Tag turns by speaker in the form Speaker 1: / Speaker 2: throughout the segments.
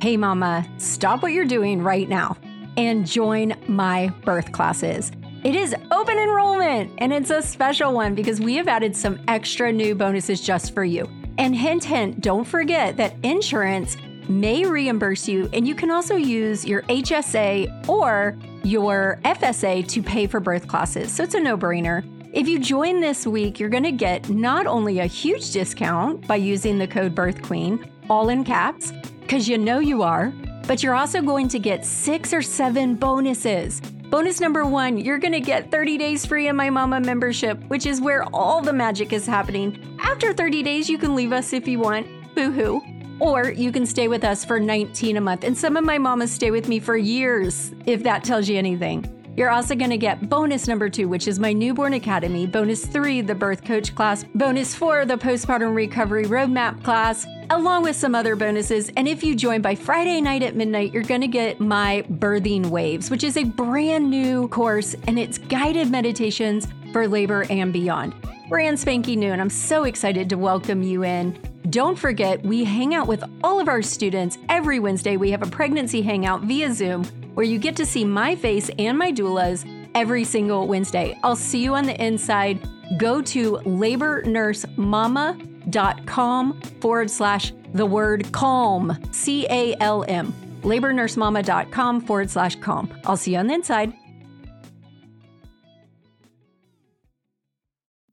Speaker 1: Hey, mama, stop what you're doing right now and join my birth classes. It is open enrollment and it's a special one because we have added some extra new bonuses just for you. And hint, hint, don't forget that insurance may reimburse you, and you can also use your HSA or your FSA to pay for birth classes. So it's a no brainer. If you join this week, you're going to get not only a huge discount by using the code BirthQueen, all in caps, because you know you are, but you're also going to get six or seven bonuses. Bonus number one, you're gonna get 30 days free in my mama membership, which is where all the magic is happening. After 30 days, you can leave us if you want. Boo hoo. Or you can stay with us for 19 a month. And some of my mamas stay with me for years, if that tells you anything. You're also going to get bonus number two, which is my newborn academy, bonus three, the birth coach class, bonus four, the postpartum recovery roadmap class, along with some other bonuses. And if you join by Friday night at midnight, you're going to get my birthing waves, which is a brand new course and it's guided meditations for labor and beyond. Brand spanking new, and I'm so excited to welcome you in. Don't forget, we hang out with all of our students every Wednesday. We have a pregnancy hangout via Zoom where you get to see my face and my doula's every single Wednesday. I'll see you on the inside. Go to labornursemama.com forward slash the word calm, C A L M. Labornursemama.com forward slash calm. I'll see you on the inside.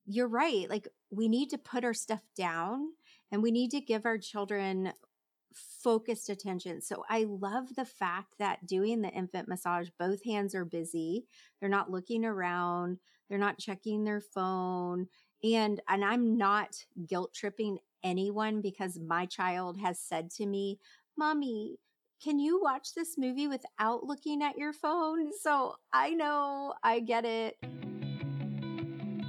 Speaker 2: You're right. Like, we need to put our stuff down and we need to give our children focused attention. So I love the fact that doing the infant massage, both hands are busy. They're not looking around, they're not checking their phone. And and I'm not guilt tripping anyone because my child has said to me, "Mommy, can you watch this movie without looking at your phone?" So I know, I get it.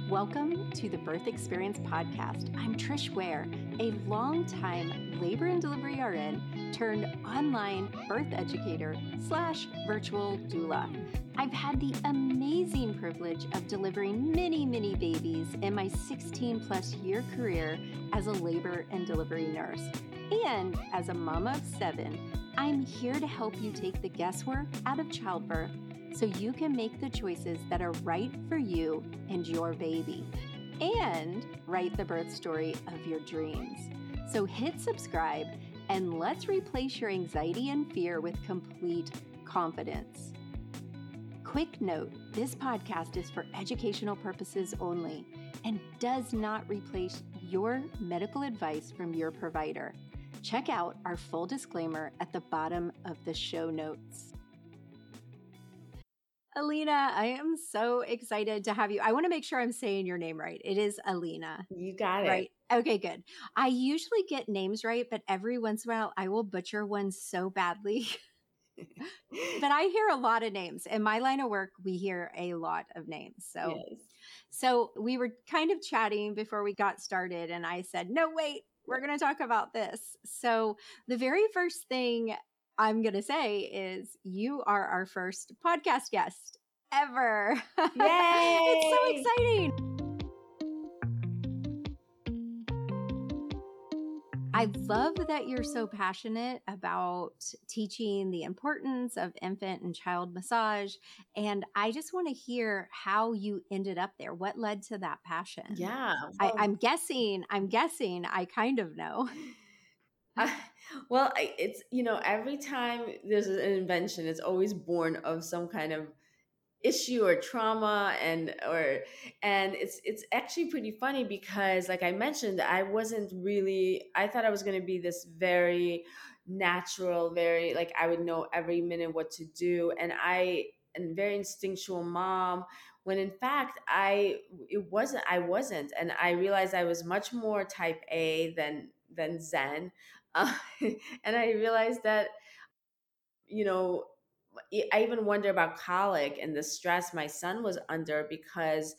Speaker 2: Welcome to the Birth Experience Podcast. I'm Trish Ware, a longtime labor and delivery RN turned online birth educator slash virtual doula. I've had the amazing privilege of delivering many, many babies in my 16 plus year career as a labor and delivery nurse. And as a mama of seven, I'm here to help you take the guesswork out of childbirth so you can make the choices that are right for you and your baby and write the birth story of your dreams. So hit subscribe and let's replace your anxiety and fear with complete confidence. Quick note this podcast is for educational purposes only and does not replace your medical advice from your provider. Check out our full disclaimer at the bottom of the show notes. Elina, I am so excited to have you. I want to make sure I'm saying your name right. It is Elina.
Speaker 3: You got it.
Speaker 2: Right. Okay, good. I usually get names right, but every once in a while I will butcher one so badly. but I hear a lot of names. In my line of work, we hear a lot of names. So yes. so we were kind of chatting before we got started and I said, "No, wait, we're going to talk about this." So the very first thing I'm going to say is you are our first podcast guest ever.
Speaker 3: Yay!
Speaker 2: it's so exciting. I love that you're so passionate about teaching the importance of infant and child massage. And I just want to hear how you ended up there. What led to that passion?
Speaker 3: Yeah.
Speaker 2: Well, I, am guessing, I'm guessing I kind of know.
Speaker 3: well, it's, you know, every time there's an invention, it's always born of some kind of issue or trauma and or and it's it's actually pretty funny because like i mentioned i wasn't really i thought i was going to be this very natural very like i would know every minute what to do. And i and very instinctual mom when in fact i it wasn't i wasn't. And i realized i was much more type a than than zen and I realized that, you know, I even wonder about colic and the stress my son was under because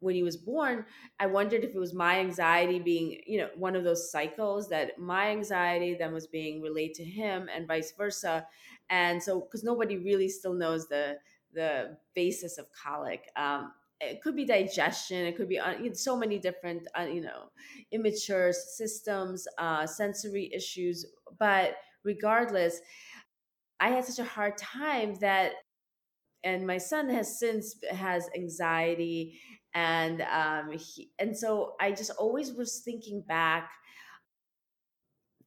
Speaker 3: when he was born, I wondered if it was my anxiety being, you know, one of those cycles that my anxiety then was being relayed to him and vice versa. And so, because nobody really still knows the the basis of colic. Um, it could be digestion it could be uh, so many different uh, you know immature systems uh, sensory issues but regardless, I had such a hard time that and my son has since has anxiety and um he, and so I just always was thinking back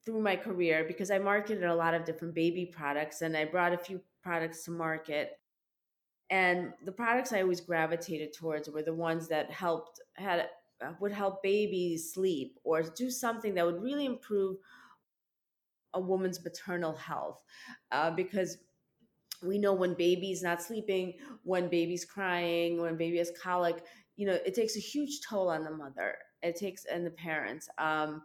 Speaker 3: through my career because I marketed a lot of different baby products and I brought a few products to market and the products I always gravitated towards were the ones that helped had uh, would help babies sleep or do something that would really improve a woman's maternal health uh, because we know when baby's not sleeping when baby's crying when baby has colic you know it takes a huge toll on the mother. It takes and the parents um,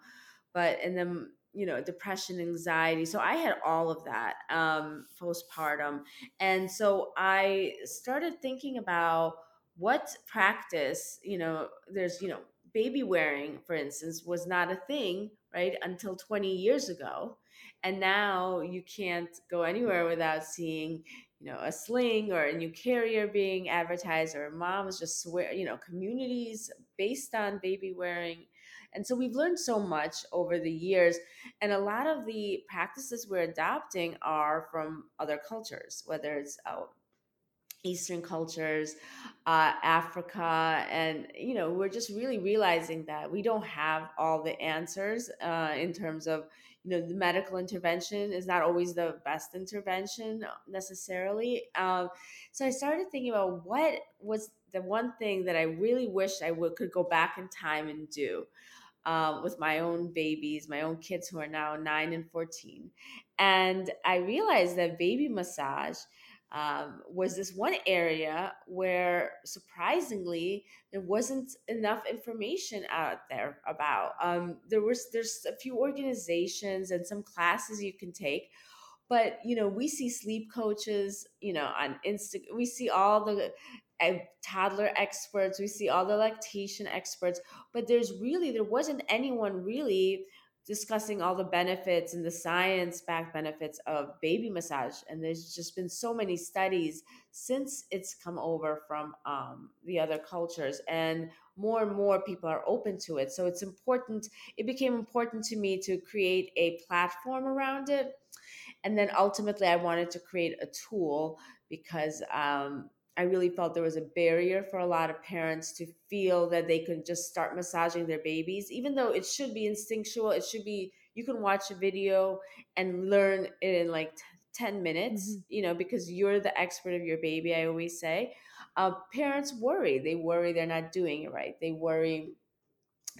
Speaker 3: but and then you know depression anxiety so i had all of that um, postpartum and so i started thinking about what practice you know there's you know baby wearing for instance was not a thing right until 20 years ago and now you can't go anywhere without seeing you know a sling or a new carrier being advertised or moms just swear you know communities based on baby wearing and so we've learned so much over the years. And a lot of the practices we're adopting are from other cultures, whether it's uh, Eastern cultures, uh, Africa, and you know we're just really realizing that we don't have all the answers uh, in terms of you know the medical intervention is not always the best intervention necessarily. Um, so I started thinking about what was the one thing that I really wish I would could go back in time and do um, with my own babies, my own kids who are now nine and 14. And I realized that baby massage um, was this one area where surprisingly there wasn't enough information out there about. Um, there was there's a few organizations and some classes you can take, but you know we see sleep coaches you know on insta we see all the toddler experts we see all the lactation experts but there's really there wasn't anyone really discussing all the benefits and the science backed benefits of baby massage and there's just been so many studies since it's come over from um, the other cultures and more and more people are open to it. So it's important it became important to me to create a platform around it and then ultimately i wanted to create a tool because um, I really felt there was a barrier for a lot of parents to feel that they could just start massaging their babies, even though it should be instinctual. It should be, you can watch a video and learn it in like 10 minutes, mm-hmm. you know, because you're the expert of your baby, I always say. Uh, parents worry. They worry they're not doing it right. They worry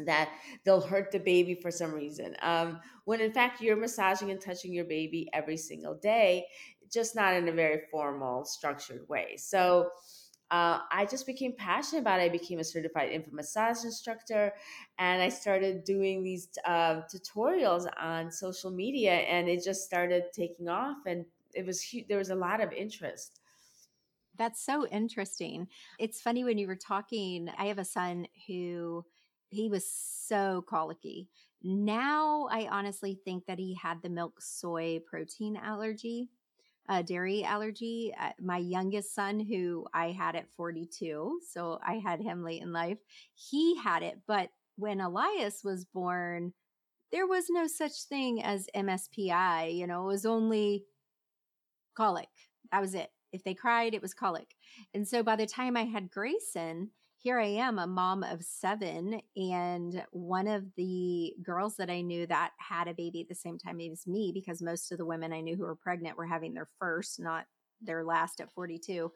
Speaker 3: that they'll hurt the baby for some reason. Um, when in fact, you're massaging and touching your baby every single day just not in a very formal, structured way. So uh, I just became passionate about it. I became a certified infant massage instructor, and I started doing these uh, tutorials on social media, and it just started taking off. And it was huge. there was a lot of interest.
Speaker 1: That's so interesting. It's funny when you were talking. I have a son who he was so colicky. Now I honestly think that he had the milk soy protein allergy a dairy allergy. Uh, my youngest son, who I had at 42, so I had him late in life, he had it. But when Elias was born, there was no such thing as MSPI. You know, it was only colic. That was it. If they cried, it was colic. And so by the time I had Grayson, here I am, a mom of seven, and one of the girls that I knew that had a baby at the same time as me, because most of the women I knew who were pregnant were having their first, not their last at 42.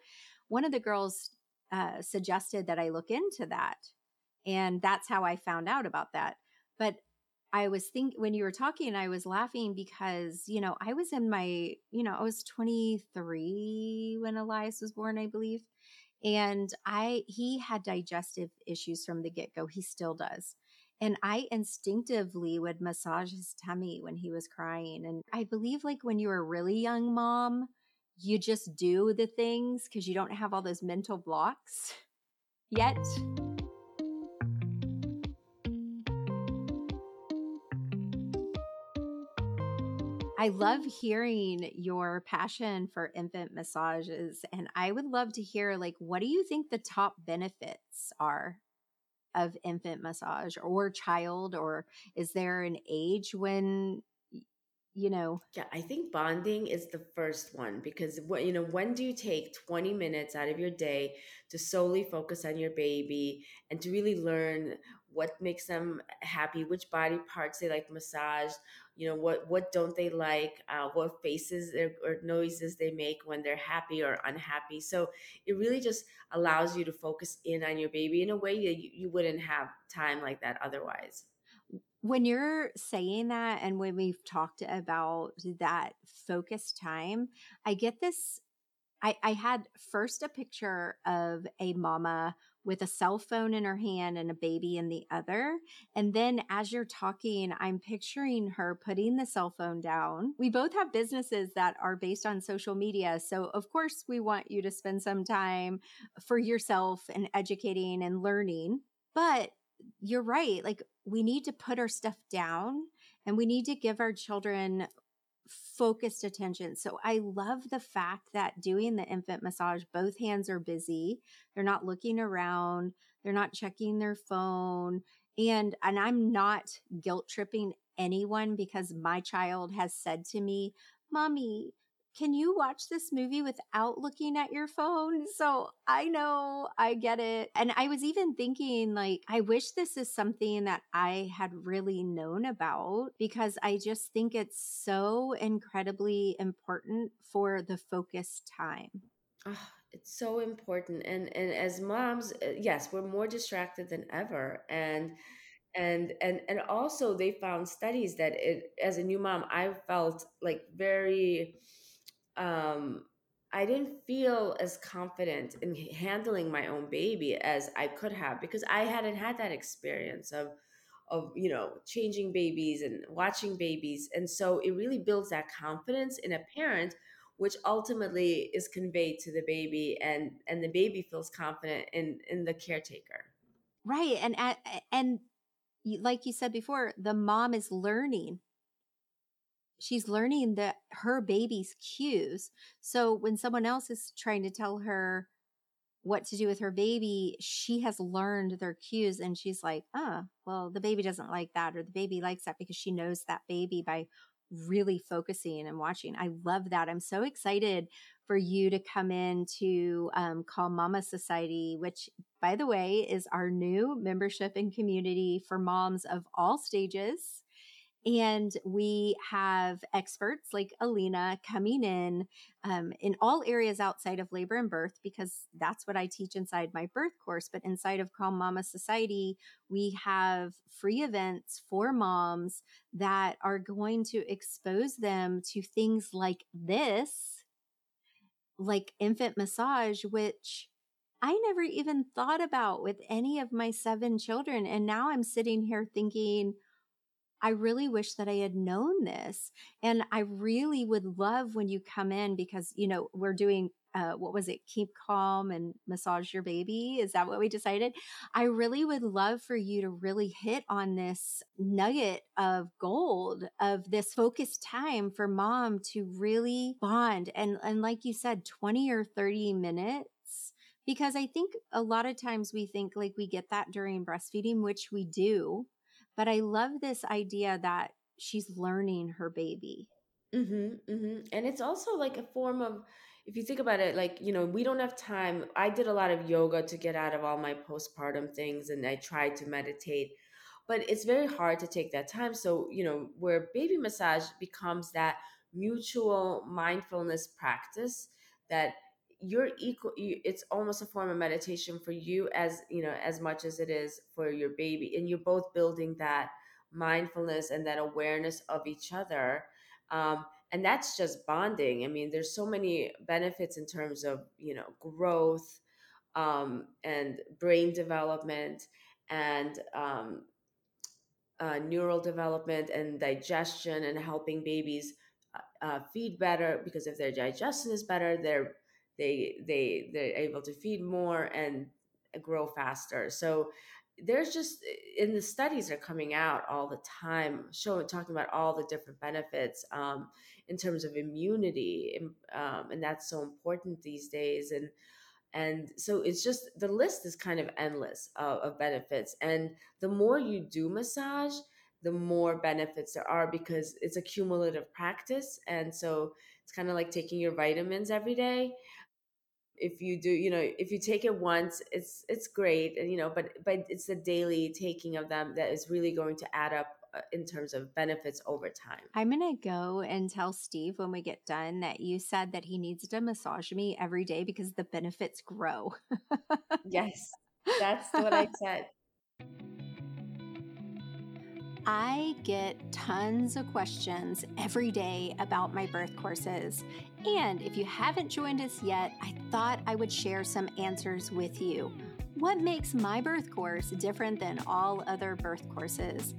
Speaker 1: One of the girls uh, suggested that I look into that. And that's how I found out about that. But I was thinking when you were talking, I was laughing because, you know, I was in my, you know, I was 23 when Elias was born, I believe and i he had digestive issues from the get-go he still does and i instinctively would massage his tummy when he was crying and i believe like when you're a really young mom you just do the things because you don't have all those mental blocks yet I love mm. hearing your passion for infant massages. And I would love to hear, like, what do you think the top benefits are of infant massage or child? Or is there an age when you know
Speaker 3: yeah i think bonding is the first one because what you know when do you take 20 minutes out of your day to solely focus on your baby and to really learn what makes them happy which body parts they like massaged you know what what don't they like? Uh, what faces or noises they make when they're happy or unhappy. So it really just allows you to focus in on your baby in a way that you, you wouldn't have time like that otherwise.
Speaker 1: When you're saying that and when we've talked about that focus time i get this I, I had first a picture of a mama with a cell phone in her hand and a baby in the other. And then as you're talking, I'm picturing her putting the cell phone down. We both have businesses that are based on social media. So, of course, we want you to spend some time for yourself and educating and learning. But you're right. Like, we need to put our stuff down and we need to give our children focused attention. So I love the fact that doing the infant massage, both hands are busy. They're not looking around, they're not checking their phone. And and I'm not guilt tripping anyone because my child has said to me, "Mommy, can you watch this movie without looking at your phone? So I know, I get it. And I was even thinking, like, I wish this is something that I had really known about because I just think it's so incredibly important for the focus time.
Speaker 3: Oh, it's so important. And and as moms, uh, yes, we're more distracted than ever. And and and and also they found studies that it as a new mom, I felt like very um, I didn't feel as confident in handling my own baby as I could have because I hadn't had that experience of of you know changing babies and watching babies. And so it really builds that confidence in a parent which ultimately is conveyed to the baby and and the baby feels confident in in the caretaker.
Speaker 1: Right and and like you said before the mom is learning she's learning that her baby's cues. So when someone else is trying to tell her what to do with her baby, she has learned their cues and she's like, oh, well, the baby doesn't like that, or the baby likes that because she knows that baby by really focusing and watching. I love that. I'm so excited for you to come in to um, Calm Mama Society, which, by the way, is our new membership and community for moms of all stages. And we have experts like Elina coming in um, in all areas outside of labor and birth, because that's what I teach inside my birth course. But inside of Calm Mama Society, we have free events for moms that are going to expose them to things like this, like infant massage, which I never even thought about with any of my seven children. And now I'm sitting here thinking, I really wish that I had known this. And I really would love when you come in because, you know, we're doing uh, what was it? Keep calm and massage your baby. Is that what we decided? I really would love for you to really hit on this nugget of gold of this focused time for mom to really bond. And, and like you said, 20 or 30 minutes because I think a lot of times we think like we get that during breastfeeding, which we do. But I love this idea that she's learning her baby.
Speaker 3: Mm-hmm, mm-hmm. And it's also like a form of, if you think about it, like, you know, we don't have time. I did a lot of yoga to get out of all my postpartum things and I tried to meditate, but it's very hard to take that time. So, you know, where baby massage becomes that mutual mindfulness practice that you're equal you, it's almost a form of meditation for you as you know as much as it is for your baby and you're both building that mindfulness and that awareness of each other um, and that's just bonding. I mean there's so many benefits in terms of you know growth um, and brain development and um, uh, neural development and digestion and helping babies uh, uh feed better because if their digestion is better their they they they're able to feed more and grow faster so there's just in the studies are coming out all the time showing talking about all the different benefits um, in terms of immunity um, and that's so important these days and and so it's just the list is kind of endless uh, of benefits and the more you do massage the more benefits there are because it's a cumulative practice. And so it's kind of like taking your vitamins every day. If you do, you know, if you take it once, it's it's great, and you know, but but it's the daily taking of them that is really going to add up uh, in terms of benefits over time.
Speaker 1: I'm going to go and tell Steve when we get done that you said that he needs to massage me every day because the benefits grow.
Speaker 3: yes, that's what I said.
Speaker 1: I get tons of questions every day about my birth courses. And if you haven't joined us yet, I thought I would share some answers with you. What makes my birth course different than all other birth courses?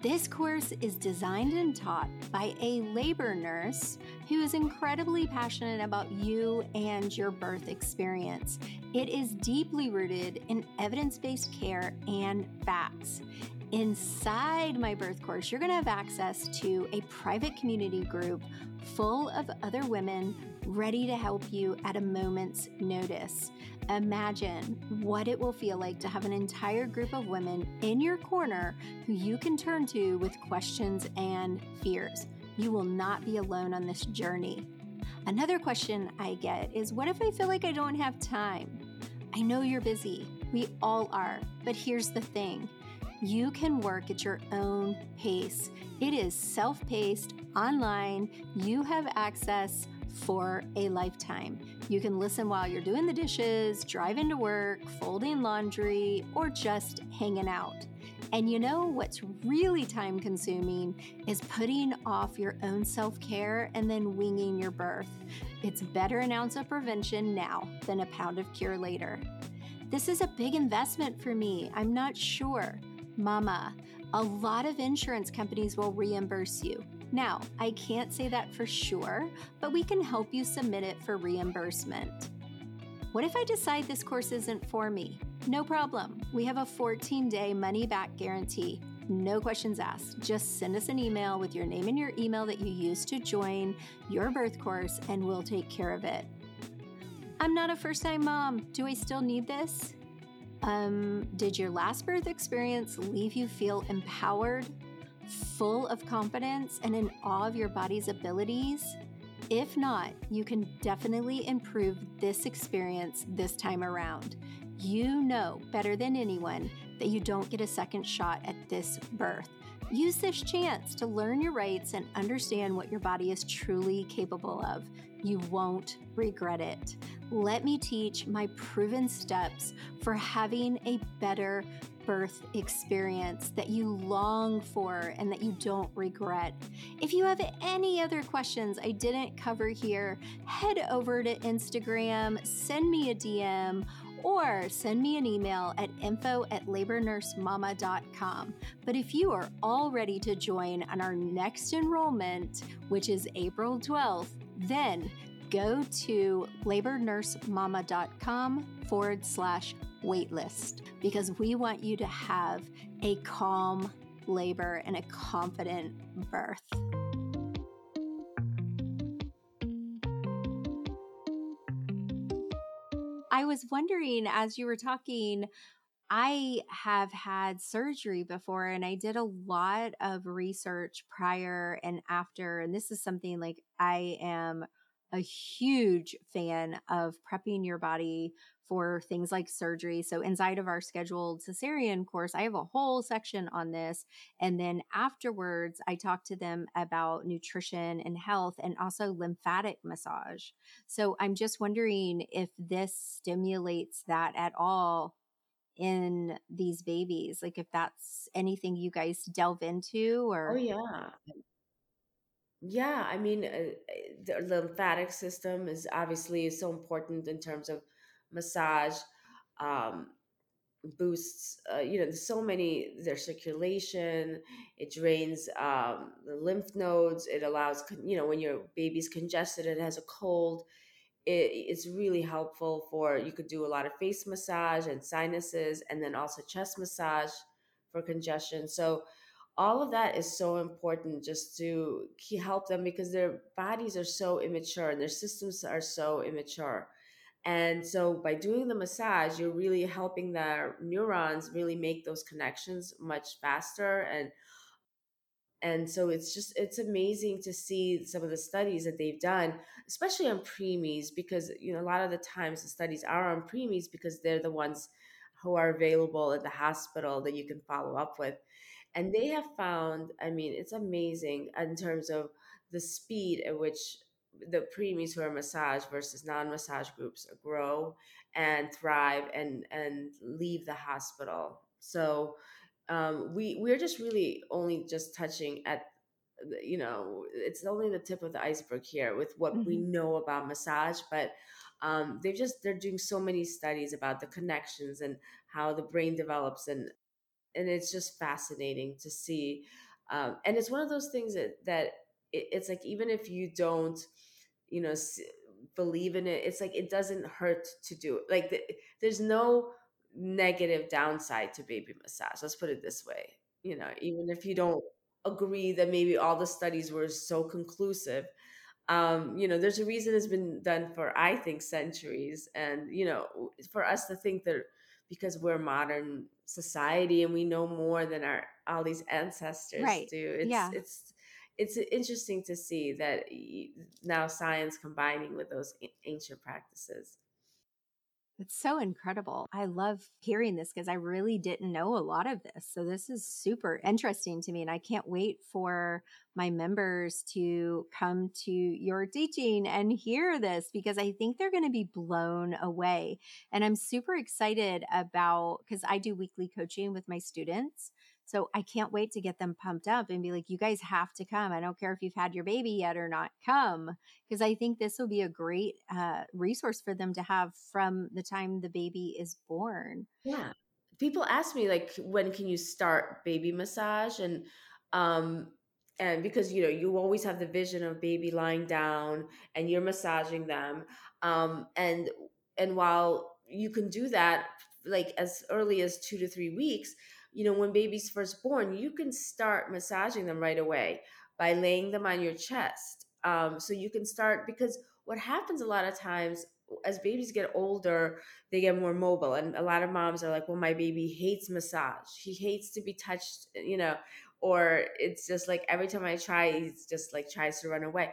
Speaker 1: This course is designed and taught by a labor nurse who is incredibly passionate about you and your birth experience. It is deeply rooted in evidence based care and facts. Inside my birth course, you're going to have access to a private community group full of other women ready to help you at a moment's notice. Imagine what it will feel like to have an entire group of women in your corner who you can turn to with questions and fears. You will not be alone on this journey. Another question I get is What if I feel like I don't have time? I know you're busy. We all are. But here's the thing you can work at your own pace. It is self paced, online. You have access for a lifetime. You can listen while you're doing the dishes, driving to work, folding laundry, or just hanging out. And you know what's really time consuming is putting off your own self care and then winging your birth. It's better an ounce of prevention now than a pound of cure later. This is a big investment for me. I'm not sure. Mama, a lot of insurance companies will reimburse you. Now, I can't say that for sure, but we can help you submit it for reimbursement. What if I decide this course isn't for me? No problem. We have a 14 day money back guarantee. No questions asked. Just send us an email with your name and your email that you used to join your birth course, and we'll take care of it. I'm not a first time mom. Do I still need this? Um, did your last birth experience leave you feel empowered, full of confidence, and in awe of your body's abilities? If not, you can definitely improve this experience this time around. You know better than anyone that you don't get a second shot at this birth. Use this chance to learn your rights and understand what your body is truly capable of. You won't regret it. Let me teach my proven steps for having a better birth experience that you long for and that you don't regret. If you have any other questions I didn't cover here, head over to Instagram, send me a DM, or send me an email at info at labornursemama.com. But if you are all ready to join on our next enrollment, which is April 12th, then go to labornursemama.com forward slash waitlist because we want you to have a calm labor and a confident birth. I was wondering as you were talking, I have had surgery before and I did a lot of research prior and after. And this is something like I am a huge fan of prepping your body for things like surgery. So, inside of our scheduled cesarean course, I have a whole section on this. And then afterwards, I talk to them about nutrition and health and also lymphatic massage. So, I'm just wondering if this stimulates that at all in these babies, like if that's anything you guys delve into or Oh
Speaker 3: yeah. Yeah, I mean, uh, uh, the lymphatic system is obviously so important in terms of massage, um, boosts, uh, you know, there's so many, their circulation, it drains um, the lymph nodes, it allows, you know, when your baby's congested, it has a cold, it, it's really helpful for, you could do a lot of face massage and sinuses, and then also chest massage for congestion. So, all of that is so important just to help them because their bodies are so immature and their systems are so immature. And so by doing the massage, you're really helping their neurons really make those connections much faster and and so it's just it's amazing to see some of the studies that they've done especially on preemies because you know a lot of the times the studies are on preemies because they're the ones who are available at the hospital that you can follow up with. And they have found i mean it's amazing in terms of the speed at which the preemies who are massage versus non-massage groups grow and thrive and and leave the hospital. So um, we we're just really only just touching at you know it's only the tip of the iceberg here with what mm-hmm. we know about massage but um, they've just they're doing so many studies about the connections and how the brain develops and and it's just fascinating to see um, and it's one of those things that that it, it's like even if you don't you know believe in it it's like it doesn't hurt to do it like the, there's no negative downside to baby massage let's put it this way you know even if you don't agree that maybe all the studies were so conclusive um, you know there's a reason it's been done for i think centuries and you know for us to think that because we're modern society and we know more than our all these ancestors right. do it's yeah. it's it's interesting to see that now science combining with those ancient practices
Speaker 1: it's so incredible. I love hearing this because I really didn't know a lot of this. So this is super interesting to me. And I can't wait for my members to come to your teaching and hear this because I think they're going to be blown away. And I'm super excited about because I do weekly coaching with my students. So I can't wait to get them pumped up and be like, you guys have to come. I don't care if you've had your baby yet or not, come. Because I think this will be a great uh, resource for them to have from the time the baby is born.
Speaker 3: Yeah. People ask me, like, when can you start baby massage? And, um, and because you know you always have the vision of baby lying down and you're massaging them um, and and while you can do that like as early as two to three weeks you know, when baby's first born, you can start massaging them right away by laying them on your chest. Um, so you can start because what happens a lot of times as babies get older, they get more mobile. And a lot of moms are like, well, my baby hates massage. He hates to be touched, you know, or it's just like every time I try, he's just like tries to run away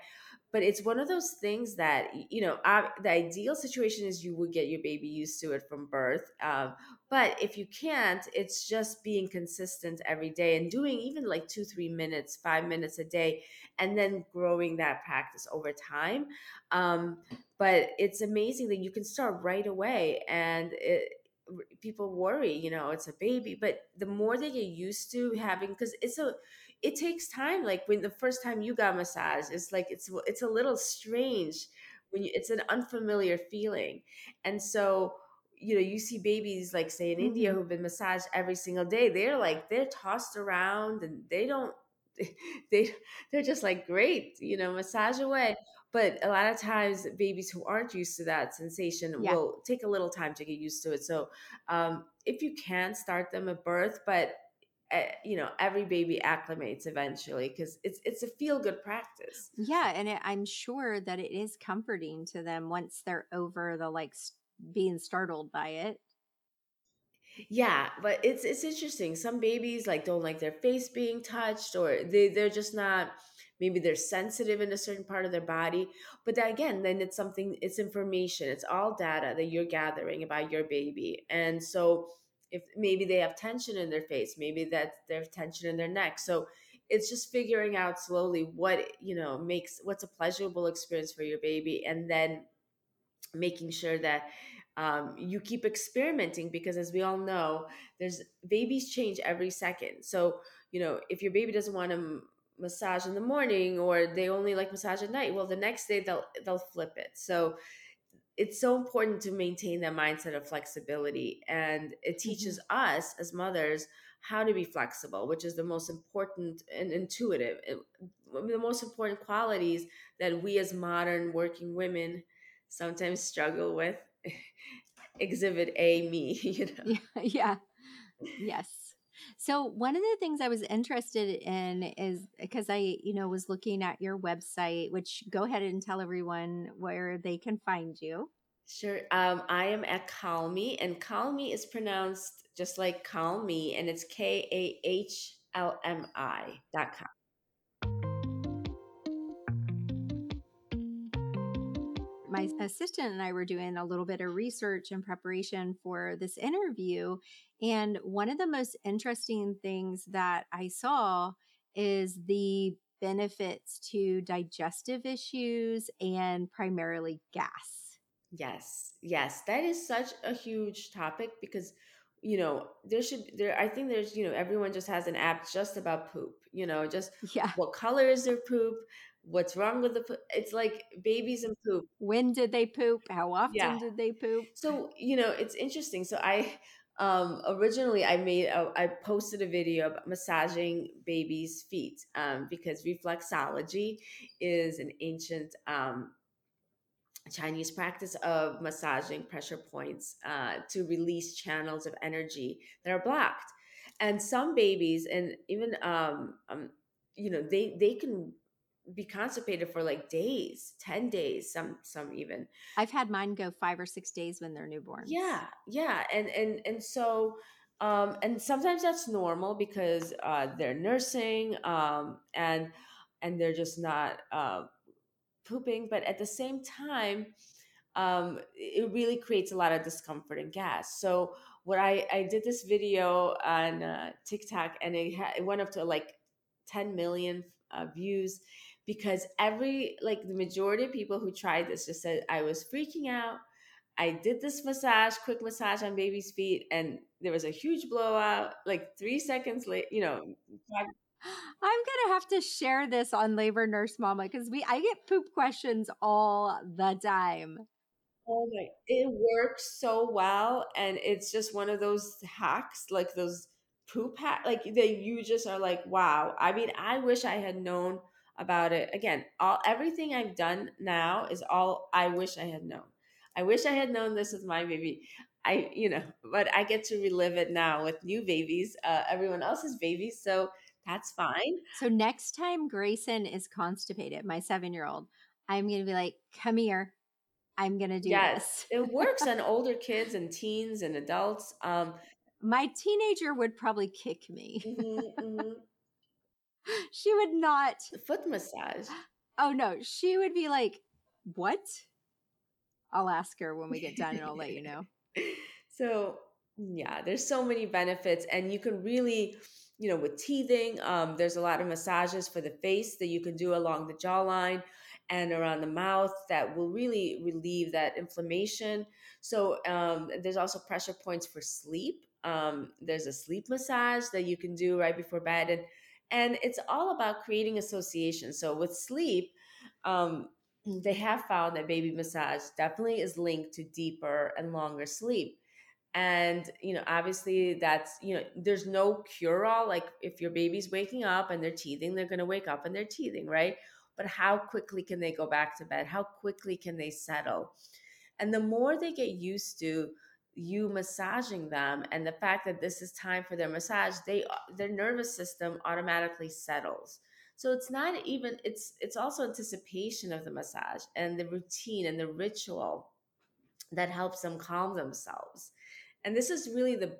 Speaker 3: but it's one of those things that you know the ideal situation is you would get your baby used to it from birth um, but if you can't it's just being consistent every day and doing even like two three minutes five minutes a day and then growing that practice over time um, but it's amazing that you can start right away and it, people worry you know it's a baby but the more they get used to having because it's a it takes time like when the first time you got massage it's like it's it's a little strange when you it's an unfamiliar feeling and so you know you see babies like say in mm-hmm. india who've been massaged every single day they're like they're tossed around and they don't they they're just like great you know massage away but a lot of times babies who aren't used to that sensation yeah. will take a little time to get used to it so um, if you can start them at birth but Eh, you know every baby acclimates eventually because it's it's a feel good practice.
Speaker 1: Yeah and it, i'm sure that it is comforting to them once they're over the like being startled by it.
Speaker 3: Yeah but it's it's interesting some babies like don't like their face being touched or they they're just not maybe they're sensitive in a certain part of their body but that, again then it's something it's information it's all data that you're gathering about your baby and so if maybe they have tension in their face maybe that they have tension in their neck. So it's just figuring out slowly what you know makes what's a pleasurable experience for your baby and then making sure that um, you keep experimenting because as we all know there's babies change every second. So you know if your baby doesn't want to massage in the morning or they only like massage at night well the next day they'll they'll flip it. So it's so important to maintain that mindset of flexibility and it teaches mm-hmm. us as mothers how to be flexible which is the most important and intuitive the most important qualities that we as modern working women sometimes struggle with exhibit a me you know
Speaker 1: yeah, yeah. yes so one of the things I was interested in is because I, you know, was looking at your website, which go ahead and tell everyone where they can find you.
Speaker 3: Sure. Um, I am at Kahlmi, and Kahlmi is pronounced just like Call Me, and it's K A H L M I dot com.
Speaker 1: My mm-hmm. assistant and I were doing a little bit of research and preparation for this interview. And one of the most interesting things that I saw is the benefits to digestive issues and primarily gas.
Speaker 3: Yes, yes, that is such a huge topic because you know there should there i think there's you know everyone just has an app just about poop you know just
Speaker 1: yeah
Speaker 3: what color is their poop what's wrong with the poop it's like babies and poop
Speaker 1: when did they poop how often yeah. did they poop
Speaker 3: so you know it's interesting so i um originally i made a, I posted a video about massaging babies feet um because reflexology is an ancient um Chinese practice of massaging pressure points uh, to release channels of energy that are blocked. And some babies, and even um, um, you know, they they can be constipated for like days, ten days, some some even.
Speaker 1: I've had mine go five or six days when they're newborn.
Speaker 3: Yeah, yeah, and and and so. Um, and sometimes that's normal because uh, they're nursing um, and and they're just not uh, pooping, but at the same time, um, it really creates a lot of discomfort and gas. So what I, I did this video on uh, TikTok and it, ha- it went up to like 10 million uh, views because every like the majority of people who tried this just said I was freaking out. I did this massage, quick massage on baby's feet, and there was a huge blowout. Like three seconds late, you know,
Speaker 1: I'm gonna have to share this on Labor Nurse Mama because we I get poop questions all the time.
Speaker 3: Oh my! It works so well, and it's just one of those hacks, like those poop hack, like that you just are like, wow. I mean, I wish I had known about it. Again, all everything I've done now is all I wish I had known. I wish I had known this with my baby. I, you know, but I get to relive it now with new babies, uh, everyone else's babies. So that's fine.
Speaker 1: So next time Grayson is constipated, my seven year old, I'm going to be like, come here. I'm going to do yes,
Speaker 3: this. it works on older kids and teens and adults. Um,
Speaker 1: my teenager would probably kick me.
Speaker 3: Mm-hmm, mm-hmm.
Speaker 1: she would not.
Speaker 3: Foot massage.
Speaker 1: Oh, no. She would be like, what? I'll ask her when we get done and I'll let you know.
Speaker 3: So, yeah, there's so many benefits, and you can really you know, with teething. Um, there's a lot of massages for the face that you can do along the jawline and around the mouth that will really relieve that inflammation. So um, there's also pressure points for sleep. Um, there's a sleep massage that you can do right before bed, and and it's all about creating association. So with sleep, um, they have found that baby massage definitely is linked to deeper and longer sleep. And you know obviously that's you know there's no cure all like if your baby's waking up and they're teething they're going to wake up and they're teething right? But how quickly can they go back to bed? How quickly can they settle? And the more they get used to you massaging them and the fact that this is time for their massage they uh, their nervous system automatically settles so it's not even it's it's also anticipation of the massage and the routine and the ritual that helps them calm themselves and this is really the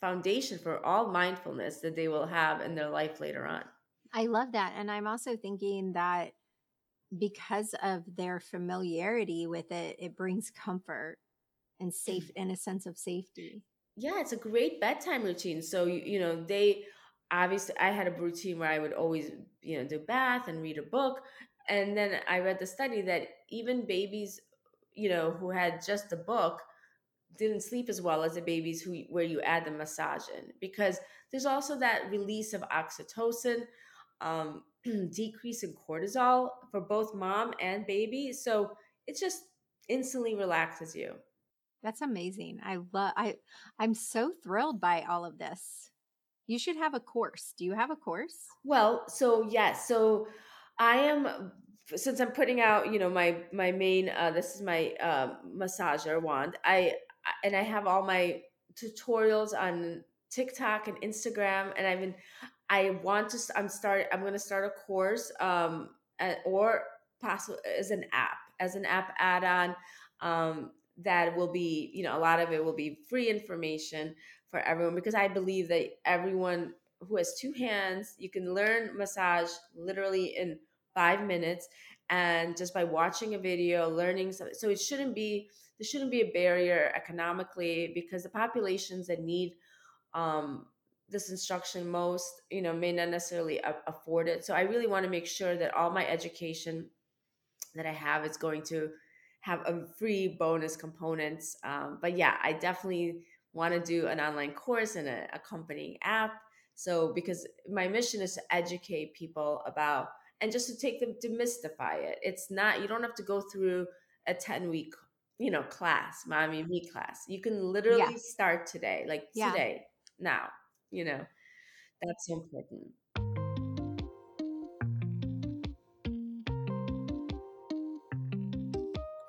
Speaker 3: foundation for all mindfulness that they will have in their life later on.
Speaker 1: I love that. And I'm also thinking that because of their familiarity with it, it brings comfort and safe and a sense of safety.
Speaker 3: Yeah, it's a great bedtime routine. So, you, you know, they obviously, I had a routine where I would always, you know, do bath and read a book. And then I read the study that even babies, you know, who had just the book, didn't sleep as well as the babies who where you add the massage in because there's also that release of oxytocin um, decrease in cortisol for both mom and baby so it just instantly relaxes you
Speaker 1: that's amazing. I love i i'm so thrilled by all of this. You should have a course. Do you have a course?
Speaker 3: Well so yes. So i am since i'm putting out you know my my main uh, this is my uh, massager wand i and I have all my tutorials on TikTok and Instagram, and I've been I want to I'm start I'm going to start a course um or possible as an app as an app add-on um that will be you know a lot of it will be free information for everyone because I believe that everyone who has two hands you can learn massage literally in five minutes and just by watching a video learning something so it shouldn't be there shouldn't be a barrier economically because the populations that need um, this instruction most you know may not necessarily afford it. So i really want to make sure that all my education that i have is going to have a free bonus components um, but yeah i definitely want to do an online course and a accompanying app. So because my mission is to educate people about and just to take them demystify it. It's not you don't have to go through a 10 week you know class mommy me class. You can literally yeah. start today like yeah. today now you know. That's important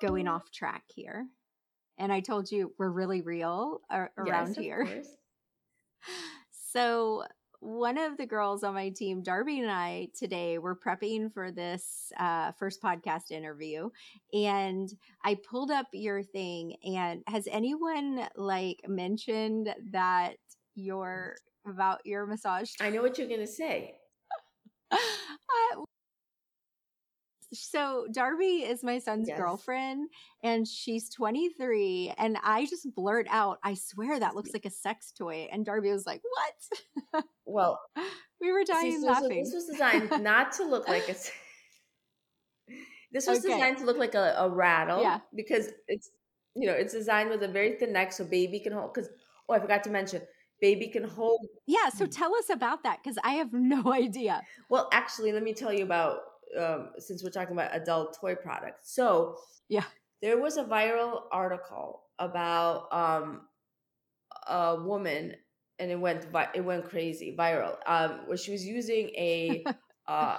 Speaker 1: going off track here and i told you we're really real around yes, here so one of the girls on my team, Darby and I, today were prepping for this uh, first podcast interview, and I pulled up your thing. And has anyone like mentioned that your about your massage?
Speaker 3: I know what you're gonna say.
Speaker 1: so Darby is my son's yes. girlfriend and she's 23 and I just blurt out, I swear that looks mm-hmm. like a sex toy. And Darby was like, What?
Speaker 3: Well,
Speaker 1: we were dying see, so, laughing.
Speaker 3: So this was designed not to look like a This was okay. designed to look like a, a rattle. Yeah. Because it's you know, it's designed with a very thin neck so baby can hold because oh I forgot to mention baby can hold
Speaker 1: yeah so mm. tell us about that because i have no idea
Speaker 3: well actually let me tell you about um, since we're talking about adult toy products. So
Speaker 1: yeah,
Speaker 3: there was a viral article about um, a woman, and it went vi- it went crazy viral. Um, where she was using a uh,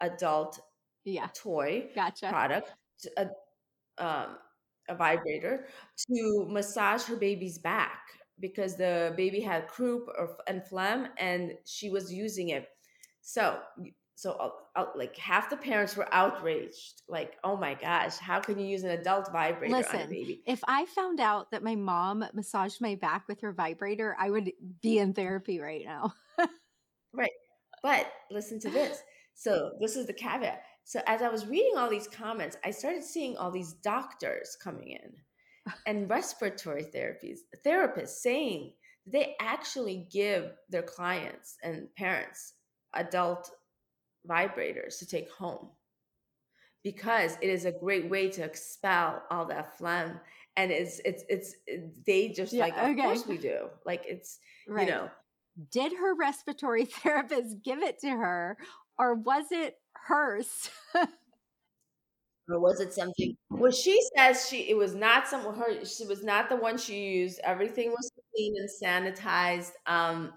Speaker 3: adult
Speaker 1: yeah
Speaker 3: toy
Speaker 1: gotcha
Speaker 3: product, a, um, a vibrator to massage her baby's back because the baby had croup or, and phlegm, and she was using it. So so uh, uh, like half the parents were outraged like oh my gosh how can you use an adult vibrator
Speaker 1: listen,
Speaker 3: on a baby?
Speaker 1: if i found out that my mom massaged my back with her vibrator i would be in therapy right now.
Speaker 3: Right but listen to this. So this is the caveat. So as i was reading all these comments i started seeing all these doctors coming in and respiratory therapies therapists saying they actually give their clients and parents adult vibrators to take home because it is a great way to expel all that phlegm and it's it's it's they just yeah, like of okay. course we do like it's right. you know
Speaker 1: did her respiratory therapist give it to her or was it hers
Speaker 3: or was it something well she says she it was not some her she was not the one she used everything was clean and sanitized um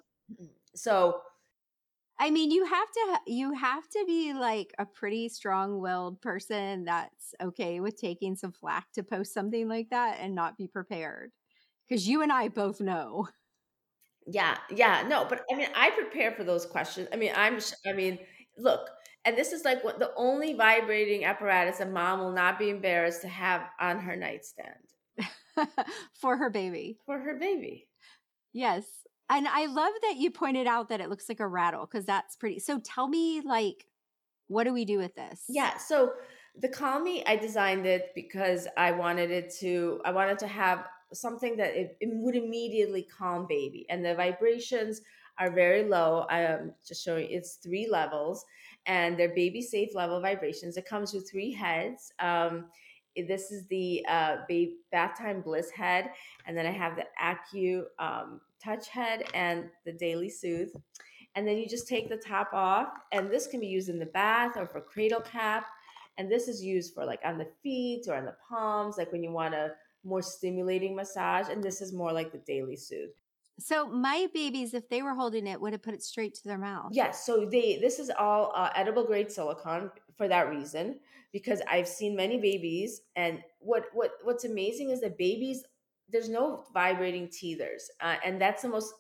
Speaker 3: so
Speaker 1: I mean, you have to you have to be like a pretty strong-willed person that's okay with taking some flack to post something like that and not be prepared. Cuz you and I both know.
Speaker 3: Yeah, yeah, no, but I mean, I prepare for those questions. I mean, I'm I mean, look, and this is like what the only vibrating apparatus a mom will not be embarrassed to have on her nightstand
Speaker 1: for her baby.
Speaker 3: For her baby.
Speaker 1: Yes. And I love that you pointed out that it looks like a rattle because that's pretty. So tell me, like, what do we do with this?
Speaker 3: Yeah. So the Me, I designed it because I wanted it to, I wanted to have something that it, it would immediately calm baby. And the vibrations are very low. I am just showing it's three levels and they're baby safe level vibrations. It comes with three heads. Um, this is the uh, bath time bliss head, and then I have the Acu um, touch head and the daily soothe. And then you just take the top off, and this can be used in the bath or for cradle cap. And this is used for like on the feet or on the palms, like when you want a more stimulating massage. And this is more like the daily soothe.
Speaker 1: So my babies, if they were holding it, would have put it straight to their mouth.
Speaker 3: Yes. So they this is all uh, edible grade silicone for that reason because I've seen many babies, and what what what's amazing is that babies there's no vibrating teethers, uh, and that's the most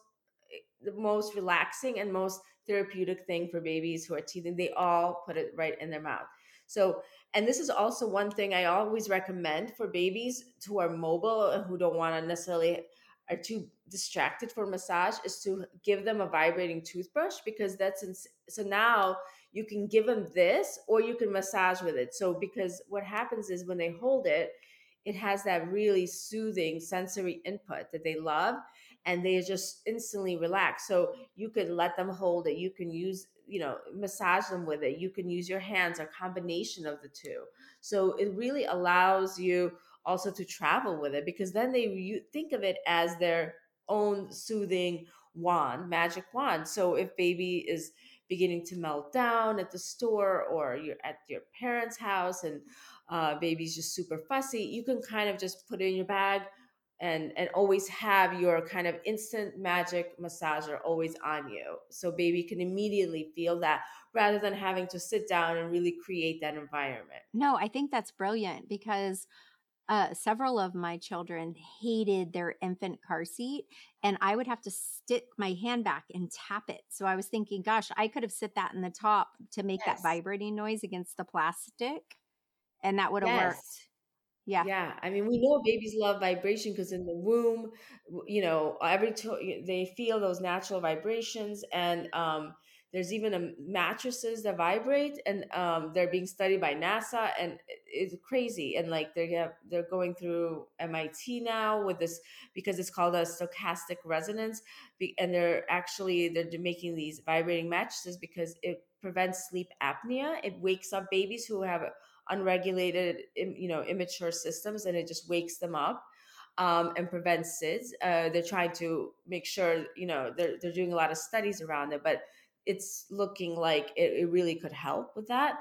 Speaker 3: the most relaxing and most therapeutic thing for babies who are teething. They all put it right in their mouth. So, and this is also one thing I always recommend for babies who are mobile and who don't want to necessarily are too distracted for massage is to give them a vibrating toothbrush because that's in, so now you can give them this or you can massage with it. So because what happens is when they hold it, it has that really soothing sensory input that they love and they just instantly relax. So you can let them hold it. You can use, you know, massage them with it. You can use your hands, a combination of the two. So it really allows you also to travel with it because then they you think of it as their own soothing wand, magic wand. So if baby is beginning to melt down at the store or you're at your parents' house and uh, baby's just super fussy, you can kind of just put it in your bag and and always have your kind of instant magic massager always on you so baby can immediately feel that rather than having to sit down and really create that environment
Speaker 1: no i think that's brilliant because uh, several of my children hated their infant car seat and i would have to stick my hand back and tap it so i was thinking gosh i could have sit that in the top to make yes. that vibrating noise against the plastic and that would have yes. worked yeah.
Speaker 3: Yeah. I mean, we know babies love vibration because in the womb, you know, every to- they feel those natural vibrations and um there's even a mattresses that vibrate and um, they're being studied by NASA and it's crazy and like they have they're going through MIT now with this because it's called a stochastic resonance and they're actually they're making these vibrating mattresses because it prevents sleep apnea it wakes up babies who have unregulated, you know, immature systems, and it just wakes them up um, and prevents SIDS. Uh, they're trying to make sure, you know, they're they're doing a lot of studies around it, but it's looking like it, it really could help with that.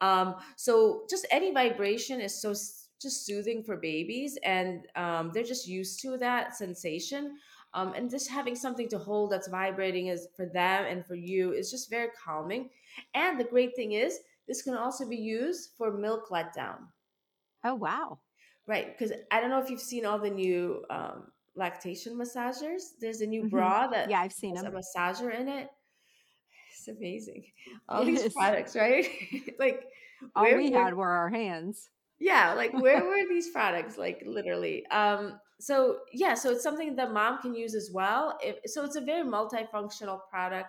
Speaker 3: Um, so just any vibration is so just soothing for babies, and um, they're just used to that sensation. Um, and just having something to hold that's vibrating is for them and for you is just very calming. And the great thing is this can also be used for milk letdown.
Speaker 1: Oh, wow.
Speaker 3: Right. Because I don't know if you've seen all the new um, lactation massagers. There's a new mm-hmm. bra that
Speaker 1: yeah, I've seen
Speaker 3: has
Speaker 1: them.
Speaker 3: a massager in it. It's amazing. All these products, right? like
Speaker 1: all we had were our hands.
Speaker 3: Yeah, like where were these products? Like literally. Um, so yeah, so it's something that mom can use as well. If, so it's a very multifunctional product.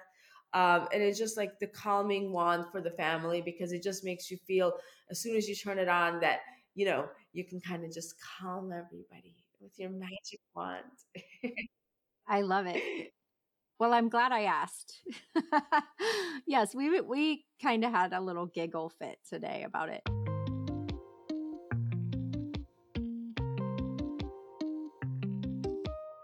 Speaker 3: Um, and it's just like the calming wand for the family because it just makes you feel as soon as you turn it on that you know you can kind of just calm everybody with your magic wand.
Speaker 1: I love it. Well, I'm glad I asked. yes, we we kind of had a little giggle fit today about it.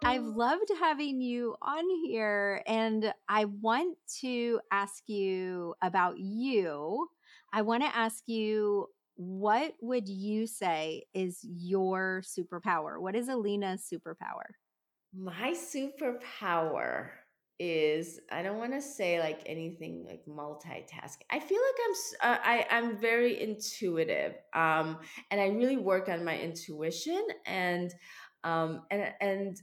Speaker 1: I've loved having you on here, and I want to ask you about you. I want to ask you what would you say is your superpower? What is Elina's superpower?
Speaker 3: My superpower is I don't want to say like anything like multitasking. I feel like I'm uh, I I'm very intuitive. Um and I really work on my intuition and um and and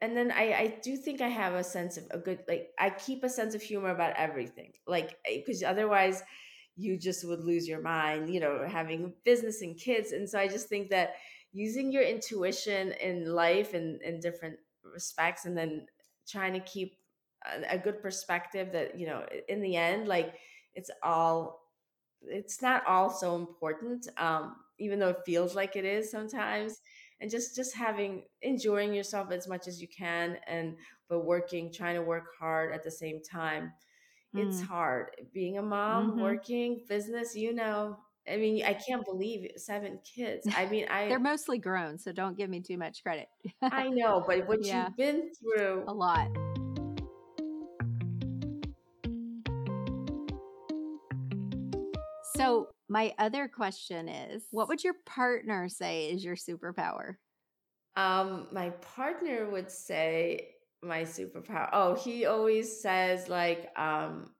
Speaker 3: and then I, I do think I have a sense of a good like I keep a sense of humor about everything like because eh, otherwise you just would lose your mind you know having business and kids and so I just think that using your intuition in life and in different respects and then trying to keep a, a good perspective that you know in the end like it's all it's not all so important um even though it feels like it is sometimes and just just having enjoying yourself as much as you can and but working trying to work hard at the same time mm. it's hard being a mom mm-hmm. working business you know i mean i can't believe seven kids i mean i
Speaker 1: they're mostly grown so don't give me too much credit
Speaker 3: i know but what yeah. you've been through
Speaker 1: a lot so my other question is what would your partner say is your superpower?
Speaker 3: Um, my partner would say my superpower. Oh, he always says like um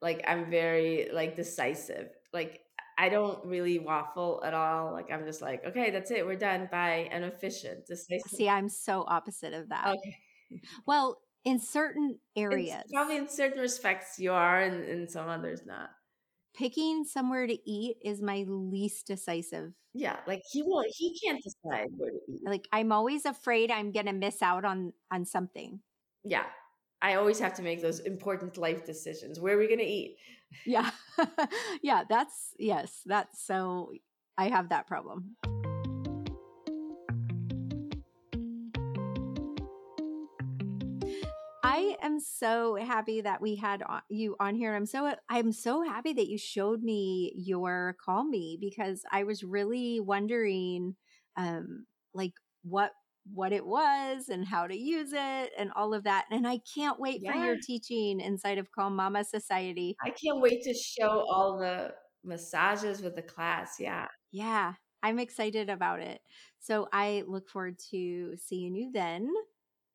Speaker 3: like I'm very like decisive. Like I don't really waffle at all. Like I'm just like, okay, that's it, we're done. Bye. And efficient. Decisive.
Speaker 1: See, I'm so opposite of that. Okay. Well, in certain areas.
Speaker 3: It's probably in certain respects you are and in some others not
Speaker 1: picking somewhere to eat is my least decisive.
Speaker 3: Yeah, like he won't he can't decide where to eat.
Speaker 1: Like I'm always afraid I'm going to miss out on on something.
Speaker 3: Yeah. I always have to make those important life decisions. Where are we going to eat?
Speaker 1: Yeah. yeah, that's yes, that's so I have that problem. I am so happy that we had you on here. I'm so I'm so happy that you showed me your Kahlmi because I was really wondering um like what what it was and how to use it and all of that. And I can't wait yeah. for your teaching inside of Calm Mama Society.
Speaker 3: I can't wait to show all the massages with the class. Yeah.
Speaker 1: Yeah. I'm excited about it. So I look forward to seeing you then.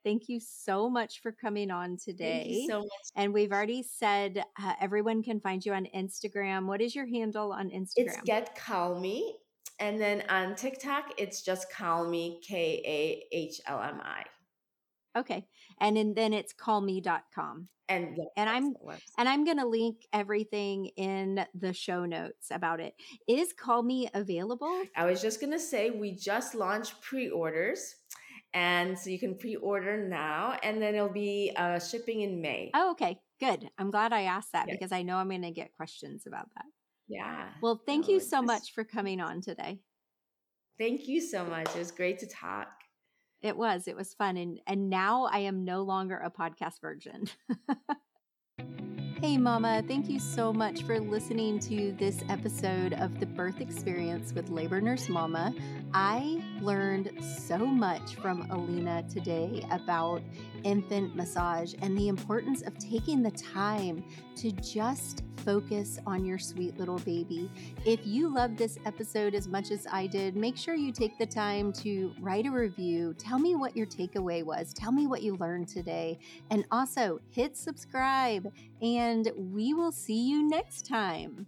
Speaker 1: Thank you so much for coming on today.
Speaker 3: so much.
Speaker 1: And we've already said uh, everyone can find you on Instagram. What is your handle on Instagram?
Speaker 3: It's Get Kahlmi. And then on TikTok, it's just Kahlmi, K A H L M I.
Speaker 1: Okay. And, and then it's kahlmi.com.
Speaker 3: And yeah,
Speaker 1: and I'm and I'm going to link everything in the show notes about it. Is Kahlmi available?
Speaker 3: I was just going to say we just launched pre-orders and so you can pre-order now and then it'll be uh, shipping in may
Speaker 1: oh okay good i'm glad i asked that because i know i'm going to get questions about that
Speaker 3: yeah.
Speaker 1: Well thank no, you so just... much for coming on today.
Speaker 3: Thank you so much. It was great to talk.
Speaker 1: It was. It was fun and and now i am no longer a podcast virgin. Hey, Mama, thank you so much for listening to this episode of The Birth Experience with Labor Nurse Mama. I learned so much from Elina today about infant massage and the importance of taking the time to just focus on your sweet little baby. If you love this episode as much as I did, make sure you take the time to write a review. Tell me what your takeaway was. Tell me what you learned today. And also hit subscribe, and we will see you next time.